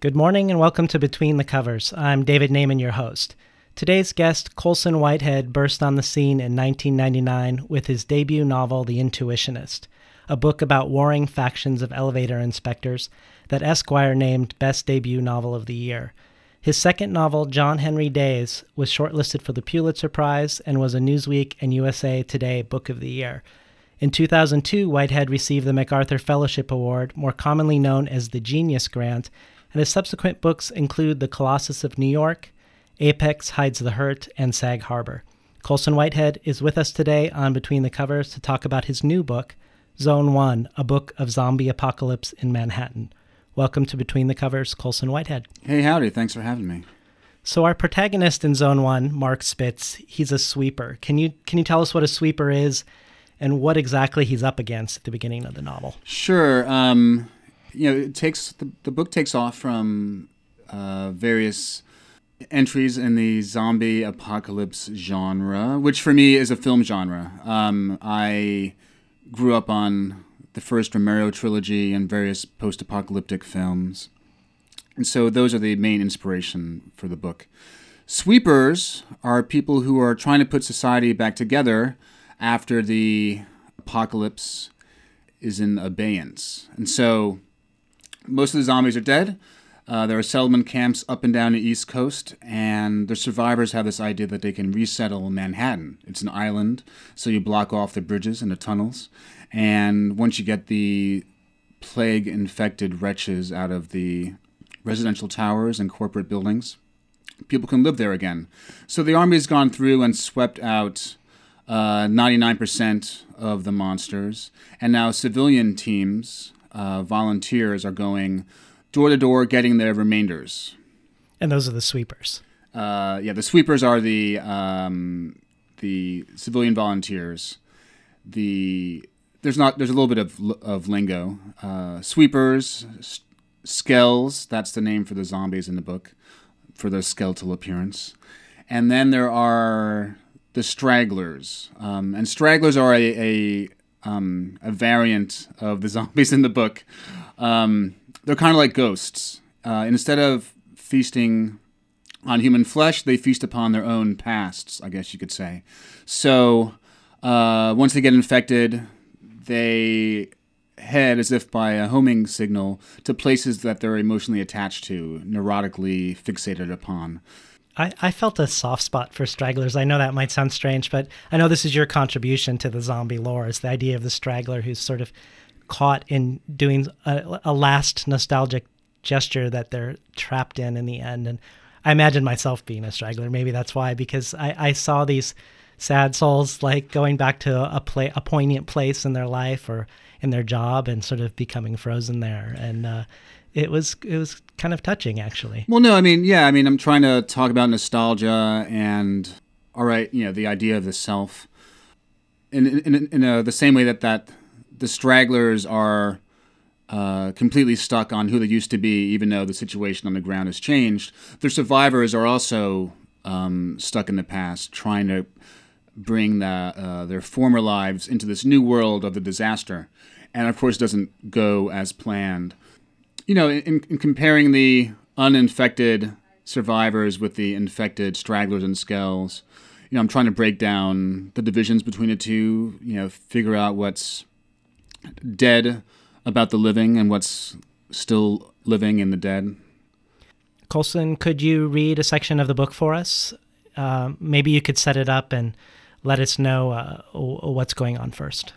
Good morning and welcome to Between the Covers. I'm David Naimon, your host. Today's guest, Colson Whitehead, burst on the scene in 1999 with his debut novel, The Intuitionist, a book about warring factions of elevator inspectors that Esquire named Best Debut Novel of the Year. His second novel, John Henry Days, was shortlisted for the Pulitzer Prize and was a Newsweek and USA Today Book of the Year. In 2002, Whitehead received the MacArthur Fellowship Award, more commonly known as the Genius Grant and his subsequent books include The Colossus of New York, Apex Hides the Hurt, and Sag Harbor. Colson Whitehead is with us today on Between the Covers to talk about his new book, Zone 1, a book of zombie apocalypse in Manhattan. Welcome to Between the Covers, Colson Whitehead. Hey, howdy. Thanks for having me. So our protagonist in Zone 1, Mark Spitz, he's a sweeper. Can you can you tell us what a sweeper is and what exactly he's up against at the beginning of the novel? Sure. Um, you know, it takes the, the book takes off from uh, various entries in the zombie apocalypse genre, which for me is a film genre. Um, I grew up on the first Romero trilogy and various post-apocalyptic films, and so those are the main inspiration for the book. Sweepers are people who are trying to put society back together after the apocalypse is in abeyance, and so most of the zombies are dead. Uh, there are settlement camps up and down the East Coast, and the survivors have this idea that they can resettle Manhattan. It's an island, so you block off the bridges and the tunnels. And once you get the plague infected wretches out of the residential towers and corporate buildings, people can live there again. So the army has gone through and swept out uh, 99% of the monsters, and now civilian teams uh, volunteers are going door to door getting their remainders. And those are the sweepers. Uh, yeah, the sweepers are the um, the civilian volunteers. The there's not there's a little bit of of lingo. Uh, sweepers, s- skells. That's the name for the zombies in the book, for their skeletal appearance. And then there are the stragglers. Um, and stragglers are a, a um, a variant of the zombies in the book. Um, they're kind of like ghosts. Uh, instead of feasting on human flesh, they feast upon their own pasts, I guess you could say. So uh, once they get infected, they head as if by a homing signal to places that they're emotionally attached to, neurotically fixated upon. I, I felt a soft spot for stragglers. I know that might sound strange, but I know this is your contribution to the zombie lore. Is the idea of the straggler who's sort of caught in doing a, a last nostalgic gesture that they're trapped in in the end. And I imagine myself being a straggler. Maybe that's why, because I, I saw these sad souls like going back to a a poignant place in their life or in their job and sort of becoming frozen there. And uh, it was it was kind of touching actually. Well, no, I mean, yeah, I mean, I'm trying to talk about nostalgia and all right, you know, the idea of the self in in, in a, the same way that that the stragglers are uh, completely stuck on who they used to be, even though the situation on the ground has changed. The survivors are also um, stuck in the past, trying to bring the, uh, their former lives into this new world of the disaster, and of course, doesn't go as planned you know, in, in comparing the uninfected survivors with the infected stragglers and skells, you know, I'm trying to break down the divisions between the two, you know, figure out what's dead about the living and what's still living in the dead. Colson, could you read a section of the book for us? Uh, maybe you could set it up and let us know uh, what's going on first.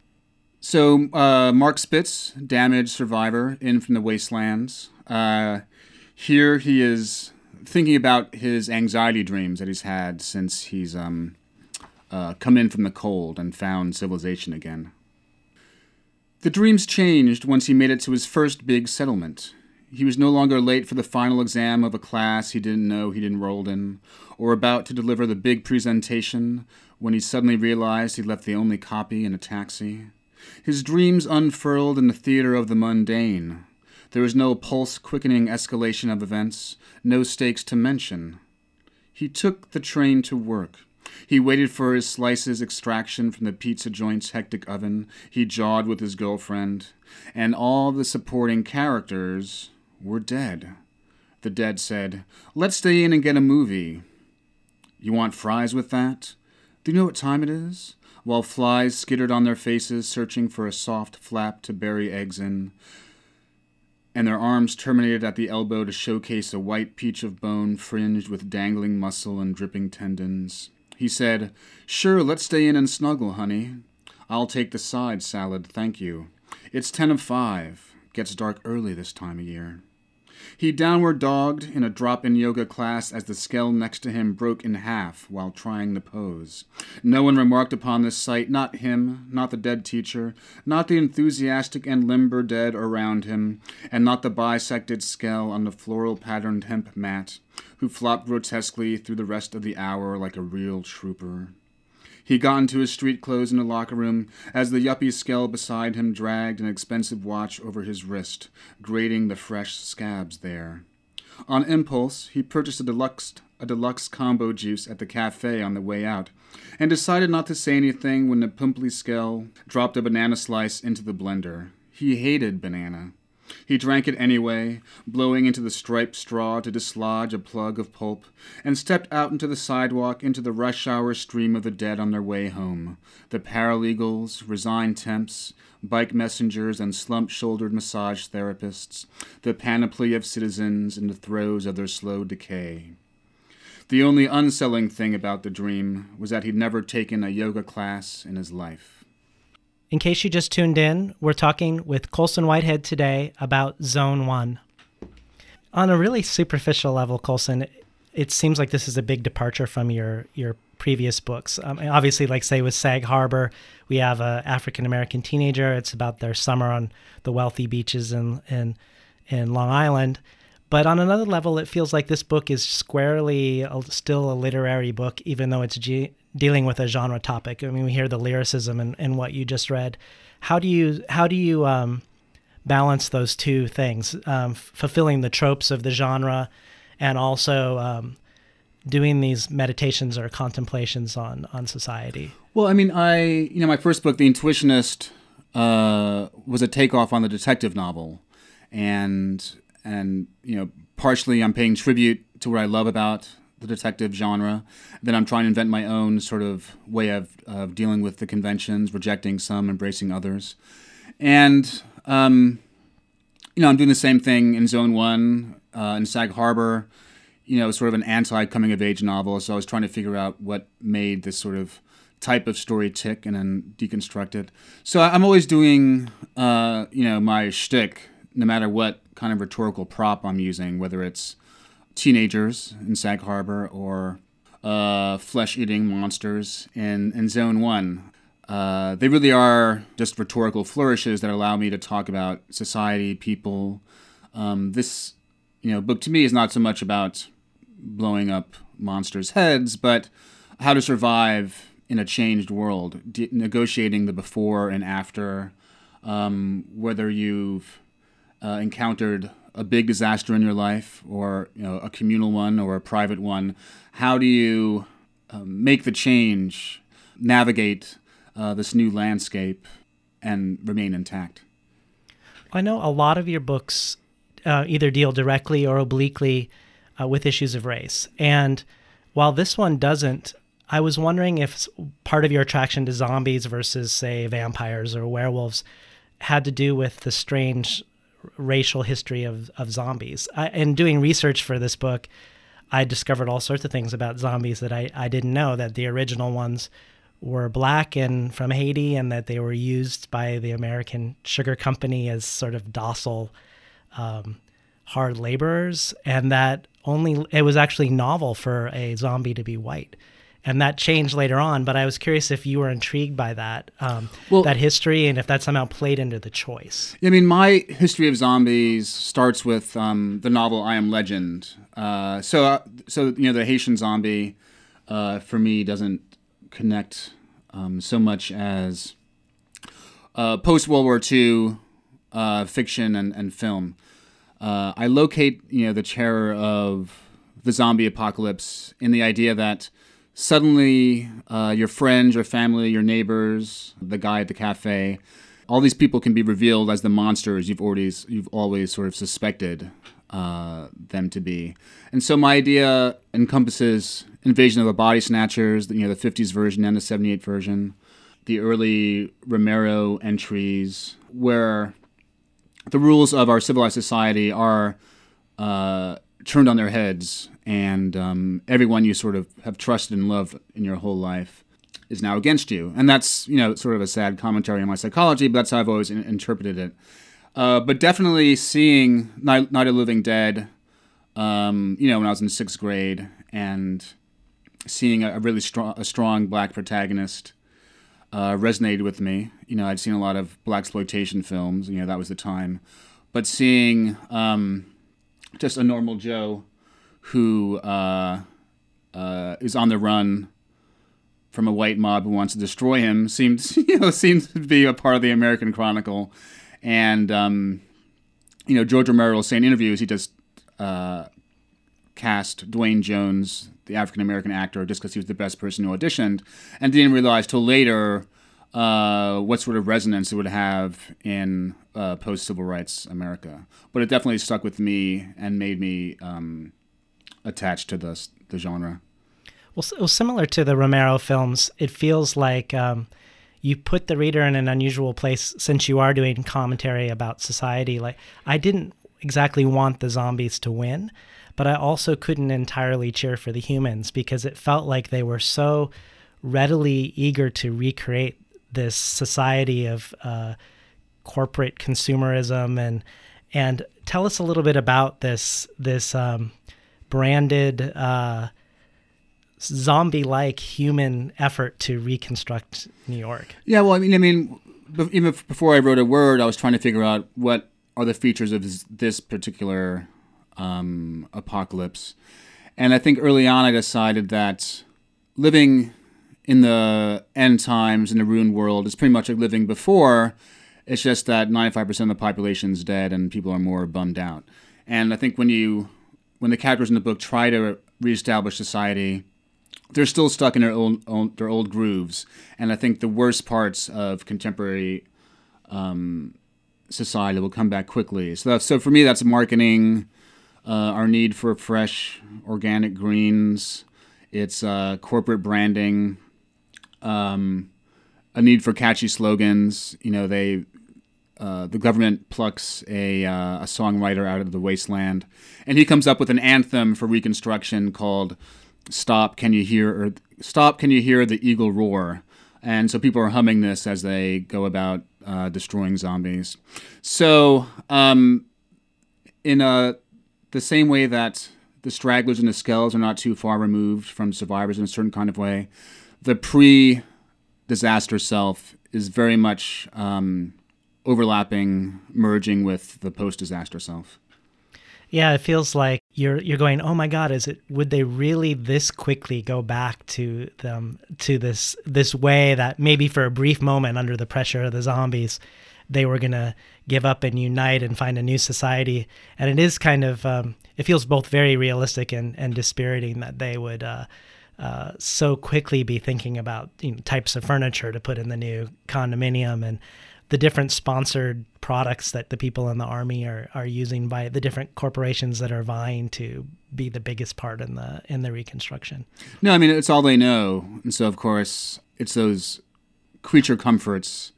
So, uh, Mark Spitz, damaged survivor, in from the wastelands. Uh, here he is thinking about his anxiety dreams that he's had since he's um, uh, come in from the cold and found civilization again. The dreams changed once he made it to his first big settlement. He was no longer late for the final exam of a class he didn't know he'd enrolled in, or about to deliver the big presentation when he suddenly realized he'd left the only copy in a taxi. His dreams unfurled in the theater of the mundane. There was no pulse quickening escalation of events, no stakes to mention. He took the train to work. He waited for his slices extraction from the pizza joint's hectic oven. He jawed with his girlfriend. And all the supporting characters were dead. The dead said, Let's stay in and get a movie. You want fries with that? Do you know what time it is? While flies skittered on their faces, searching for a soft flap to bury eggs in, and their arms terminated at the elbow to showcase a white peach of bone fringed with dangling muscle and dripping tendons. He said, Sure, let's stay in and snuggle, honey. I'll take the side salad, thank you. It's ten of five. Gets dark early this time of year. He downward dogged in a drop in yoga class as the skell next to him broke in half while trying the pose. No one remarked upon this sight, not him, not the dead teacher, not the enthusiastic and limber dead around him, and not the bisected skell on the floral patterned hemp mat, who flopped grotesquely through the rest of the hour like a real trooper. He got into his street clothes in the locker room as the yuppie skell beside him dragged an expensive watch over his wrist, grating the fresh scabs there. On impulse, he purchased a deluxe a deluxe combo juice at the cafe on the way out, and decided not to say anything when the pimply skell dropped a banana slice into the blender. He hated banana. He drank it anyway, blowing into the striped straw to dislodge a plug of pulp, and stepped out into the sidewalk into the rush hour stream of the dead on their way home the paralegals, resigned temps, bike messengers, and slump shouldered massage therapists, the panoply of citizens in the throes of their slow decay. The only unselling thing about the dream was that he'd never taken a yoga class in his life. In case you just tuned in, we're talking with Colson Whitehead today about Zone 1. On a really superficial level, Colson, it seems like this is a big departure from your, your previous books. Um, obviously, like say with Sag Harbor, we have a African American teenager. It's about their summer on the wealthy beaches in, in, in Long Island. But on another level, it feels like this book is squarely still a literary book, even though it's ge- dealing with a genre topic. I mean, we hear the lyricism in, in what you just read. How do you how do you um, balance those two things, um, fulfilling the tropes of the genre, and also um, doing these meditations or contemplations on on society? Well, I mean, I you know my first book, The Intuitionist, uh, was a takeoff on the detective novel, and and you know partially I'm paying tribute to what I love about the detective genre. Then I'm trying to invent my own sort of way of, of dealing with the conventions, rejecting some, embracing others, and um, you know I'm doing the same thing in Zone One uh, in Sag Harbor. You know, sort of an anti coming of age novel. So I was trying to figure out what made this sort of type of story tick and then deconstruct it. So I'm always doing, uh, you know, my shtick, no matter what kind of rhetorical prop I'm using, whether it's teenagers in Sag Harbor or uh, flesh eating monsters in, in Zone 1. Uh, they really are just rhetorical flourishes that allow me to talk about society, people. Um, this, you know, book to me is not so much about blowing up monsters' heads, but how to survive in a changed world, de- negotiating the before and after, um, whether you've uh, encountered a big disaster in your life, or you know, a communal one or a private one, how do you um, make the change, navigate uh, this new landscape, and remain intact? I know a lot of your books uh, either deal directly or obliquely uh, with issues of race, and while this one doesn't, I was wondering if part of your attraction to zombies versus, say, vampires or werewolves had to do with the strange racial history of, of zombies. I, in doing research for this book, I discovered all sorts of things about zombies that I, I didn't know that the original ones were black and from Haiti and that they were used by the American Sugar Company as sort of docile um, hard laborers and that only it was actually novel for a zombie to be white and that changed later on. But I was curious if you were intrigued by that um, well, that history and if that somehow played into the choice. I mean, my history of zombies starts with um, the novel I Am Legend. Uh, so, uh, so you know, the Haitian zombie uh, for me doesn't connect um, so much as uh, post World War II uh, fiction and, and film. Uh, I locate, you know, the terror of the zombie apocalypse in the idea that suddenly uh, your friends, your family, your neighbors, the guy at the cafe, all these people can be revealed as the monsters you've already you've always sort of suspected. uh, them to be. And so my idea encompasses Invasion of the Body Snatchers, you know, the 50s version and the 78 version, the early Romero entries, where the rules of our civilized society are uh, turned on their heads, and um, everyone you sort of have trusted and loved in your whole life is now against you. And that's, you know, sort of a sad commentary on my psychology, but that's how I've always in- interpreted it. Uh, but definitely seeing Night, Night of Living Dead, um, you know, when I was in sixth grade, and seeing a, a really strong, a strong black protagonist uh, resonated with me. You know, I'd seen a lot of blaxploitation films. You know, that was the time, but seeing um, just a normal Joe who uh, uh, is on the run from a white mob who wants to destroy him seems you know seems to be a part of the American Chronicle, and um, you know George Romero saying in interviews he just uh, cast Duane Jones, the African American actor, just because he was the best person who auditioned, and didn't realize till later uh, what sort of resonance it would have in uh, post civil rights America. But it definitely stuck with me and made me um, attached to the the genre. Well, well, similar to the Romero films, it feels like um, you put the reader in an unusual place since you are doing commentary about society. Like, I didn't exactly want the zombies to win, but I also couldn't entirely cheer for the humans because it felt like they were so readily eager to recreate this society of uh, corporate consumerism and and tell us a little bit about this this um, branded. Uh, zombie like human effort to reconstruct New York. Yeah, well, I mean, I mean, even before I wrote a word, I was trying to figure out what are the features of this particular um, apocalypse, and I think early on I decided that living in the end times in the ruined world is pretty much like living before. It's just that 95% of the population is dead and people are more bummed out. And I think when you when the characters in the book try to reestablish society they're still stuck in their old, old, their old grooves. And I think the worst parts of contemporary um, society will come back quickly. So so for me, that's marketing, uh, our need for fresh organic greens. It's uh, corporate branding, um, a need for catchy slogans. You know, they uh, the government plucks a, uh, a songwriter out of the wasteland, and he comes up with an anthem for Reconstruction called stop can you hear or stop can you hear the eagle roar and so people are humming this as they go about uh, destroying zombies so um, in a, the same way that the stragglers and the skells are not too far removed from survivors in a certain kind of way the pre disaster self is very much um, overlapping merging with the post disaster self yeah, it feels like you're you're going, "Oh my god, is it would they really this quickly go back to them to this this way that maybe for a brief moment under the pressure of the zombies they were to give up and unite and find a new society." And it is kind of um, it feels both very realistic and and dispiriting that they would uh, uh, so quickly be thinking about you know, types of furniture to put in the new condominium and the different sponsored products that the people in the army are, are using by the different corporations that are vying to be the biggest part in the in the reconstruction. No, I mean it's all they know, and so of course it's those creature comforts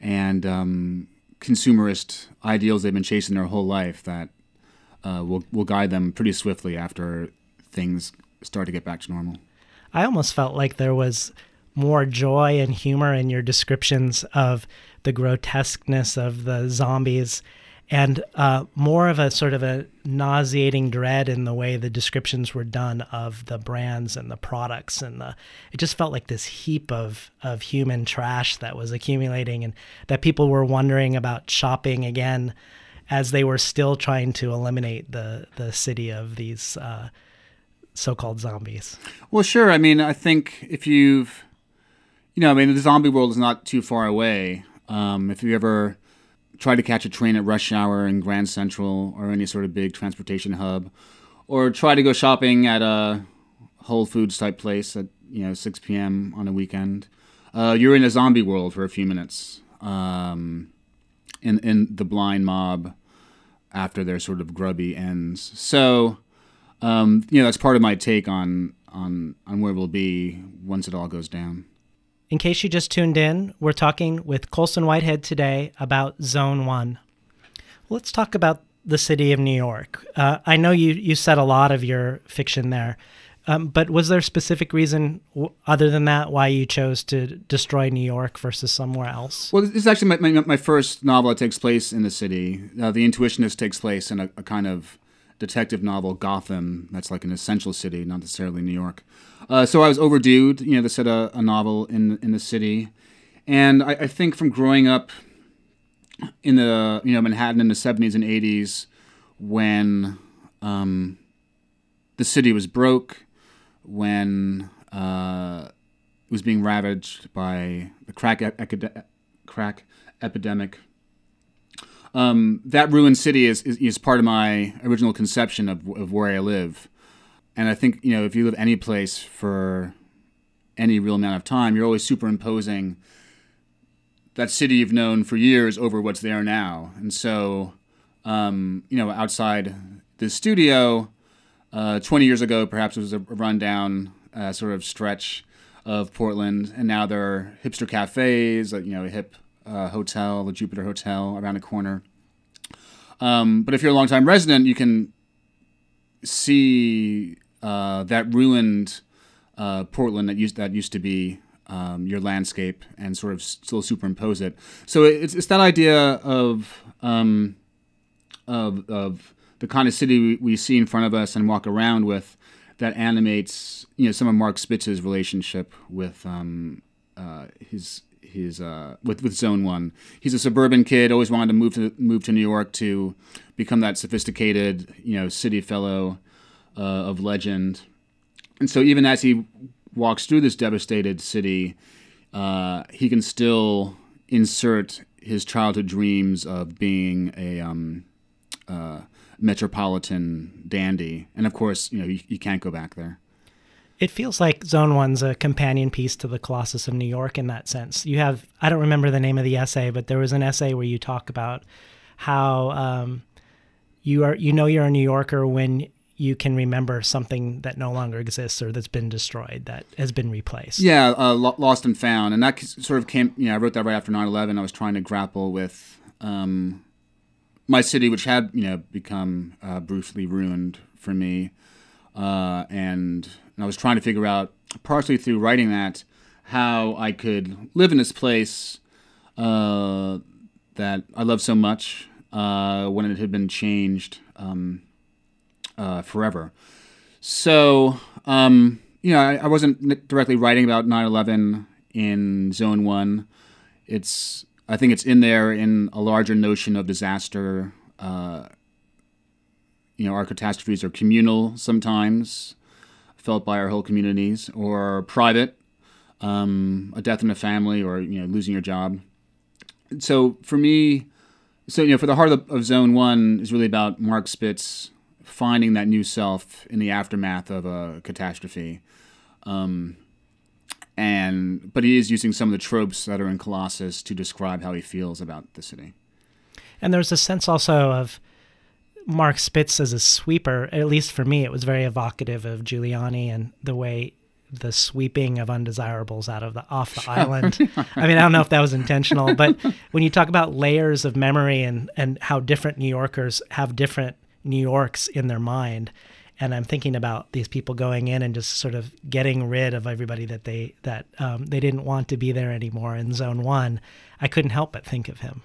and um, consumerist ideals they've been chasing their whole life that uh, will will guide them pretty swiftly after things start to get back to normal. I almost felt like there was more joy and humor in your descriptions of the grotesqueness of the zombies and uh, more of a sort of a nauseating dread in the way the descriptions were done of the brands and the products and the it just felt like this heap of of human trash that was accumulating and that people were wondering about shopping again as they were still trying to eliminate the the city of these uh, so-called zombies. Well, sure. I mean, I think if you've you know, I mean, the zombie world is not too far away. Um, if you ever try to catch a train at rush hour in Grand Central or any sort of big transportation hub, or try to go shopping at a Whole Foods type place at you know 6 p.m. on a weekend, uh, you're in a zombie world for a few minutes. Um, in in the blind mob after their sort of grubby ends. So, um, you know, that's part of my take on on on where we'll be once it all goes down. In case you just tuned in, we're talking with Colson Whitehead today about Zone One. Let's talk about the city of New York. Uh, I know you you said a lot of your fiction there, um, but was there a specific reason w- other than that why you chose to destroy New York versus somewhere else? Well, this is actually my, my, my first novel that takes place in the city. Uh, the Intuitionist takes place in a, a, kind of detective novel, Gotham. That's like an essential city, not necessarily New York. Uh, so I was overdue, you know, to set a, a novel in in the city, and I, I think from growing up in the you know Manhattan in the seventies and eighties, when um, the city was broke, when uh, it was being ravaged by the crack crack epidemic. Um, that ruined city is, is, is part of my original conception of, of where I live, and I think you know if you live any place for any real amount of time, you're always superimposing that city you've known for years over what's there now. And so, um, you know, outside the studio, uh, 20 years ago, perhaps it was a rundown uh, sort of stretch of Portland, and now there are hipster cafes, you know, hip uh, hotel, the Jupiter Hotel around the corner. Um, but if you're a longtime resident, you can see uh, that ruined uh, Portland that used that used to be um, your landscape and sort of still superimpose it. So it's, it's that idea of, um, of, of the kind of city we, we, see in front of us and walk around with that animates you know some of Mark Spitz's relationship with um, uh, his his uh, with with Zone One. He's a suburban kid, always wanted to move to move to New York to become that sophisticated you know city fellow uh, of legend. And so even as he walks through this devastated city, uh, he can still insert his childhood dreams of being a um, uh, metropolitan dandy. And of course, you know, you, you, can't go back there. It feels like Zone One's a companion piece to the Colossus of New York in that sense. You have, I don't remember the name of the essay, but there was an essay where you talk about how um, you are, you know, you're a New Yorker when you can remember something that no longer exists or that's been destroyed that has been replaced. Yeah, uh, lost and found, and that sort of came. You know, I wrote that right after 9/11. I was trying to grapple with um, my city, which had you know become uh, brutally ruined for me, uh, and, and I was trying to figure out, partially through writing that, how I could live in this place uh, that I love so much uh, when it had been changed. Um, uh, forever. So, um, you know, I, I, wasn't directly writing about 9 11 in Zone 1. It's, I think it's in there in a larger notion of disaster. Uh, you know, our catastrophes are communal sometimes, felt by our whole communities, or private, um, a death in a family, or, you know, losing your job. So for me, so, you know, for the heart of, of Zone 1 is really about Mark Spitz finding that new self in the aftermath of a catastrophe. Um, and but he is using some of the tropes that are in Colossus to describe how he feels about the city. And there's a sense also of Mark Spitz as a sweeper. At least for me, it was very evocative of Giuliani and the way the sweeping of undesirables out of the off the island. I mean, I don't know if that was intentional, but when you talk about layers of memory and and how different New Yorkers have different New York's in their mind. And I'm thinking about these people going in and just sort of getting rid of everybody that they that um, they didn't want to be there anymore in Zone One. I couldn't help but think of him.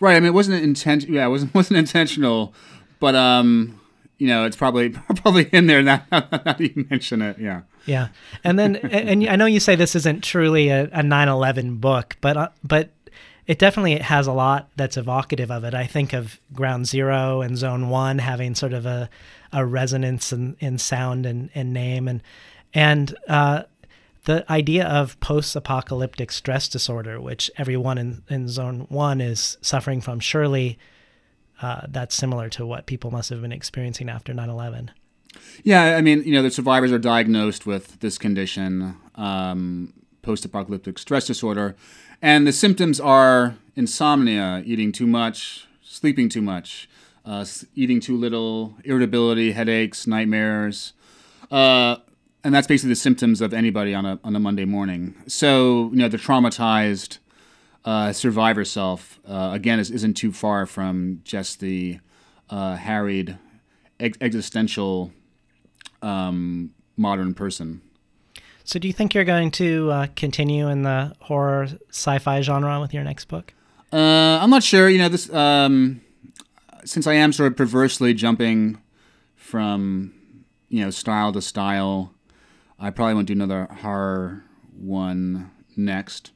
Right. I mean, it wasn't intent. Yeah, it wasn't wasn't intentional, but um, you know, it's probably probably in there now, now you mention it. Yeah. Yeah, and then and I know you say this isn't truly a, a 9/11 book, but uh, but it definitely has a lot that's evocative of it. I think of Ground Zero and Zone One having sort of a, a resonance in, in sound and, and name, and and uh, the idea of post-apocalyptic stress disorder, which everyone in, in Zone One is suffering from. Surely, uh, that's similar to what people must have been experiencing after 9/11. Yeah, I mean, you know, the survivors are diagnosed with this condition, um, post-apocalyptic stress disorder and the symptoms are insomnia, eating too much, sleeping too much, uh, eating too little, irritability, headaches, nightmares. Uh, and that's basically the symptoms of anybody on a, on a Monday morning. So, you know, the traumatized uh, survivor self, uh, again, is, isn't too far from just the uh, harried ex- existential um, modern person. So, do you think you're going to uh, continue in the horror sci-fi genre with your next book? Uh, I'm not sure. You know, this um, since I am sort of perversely jumping from you know style to style, I probably won't do another horror one next.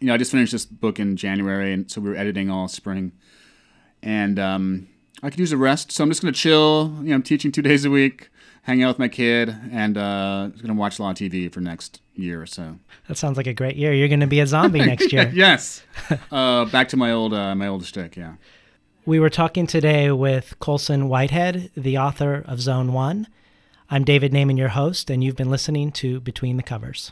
You know, I just finished this book in January, and so we were editing all spring, and um, I could use a rest. So I'm just gonna chill. You know, I'm teaching two days a week, hang out with my kid, and uh, gonna watch a lot of TV for next year or so. That sounds like a great year. You're going to be a zombie next year. yes. uh, back to my old uh, my old stick. Yeah. We were talking today with Colson Whitehead, the author of Zone One. I'm David Naimon, your host, and you've been listening to Between the Covers.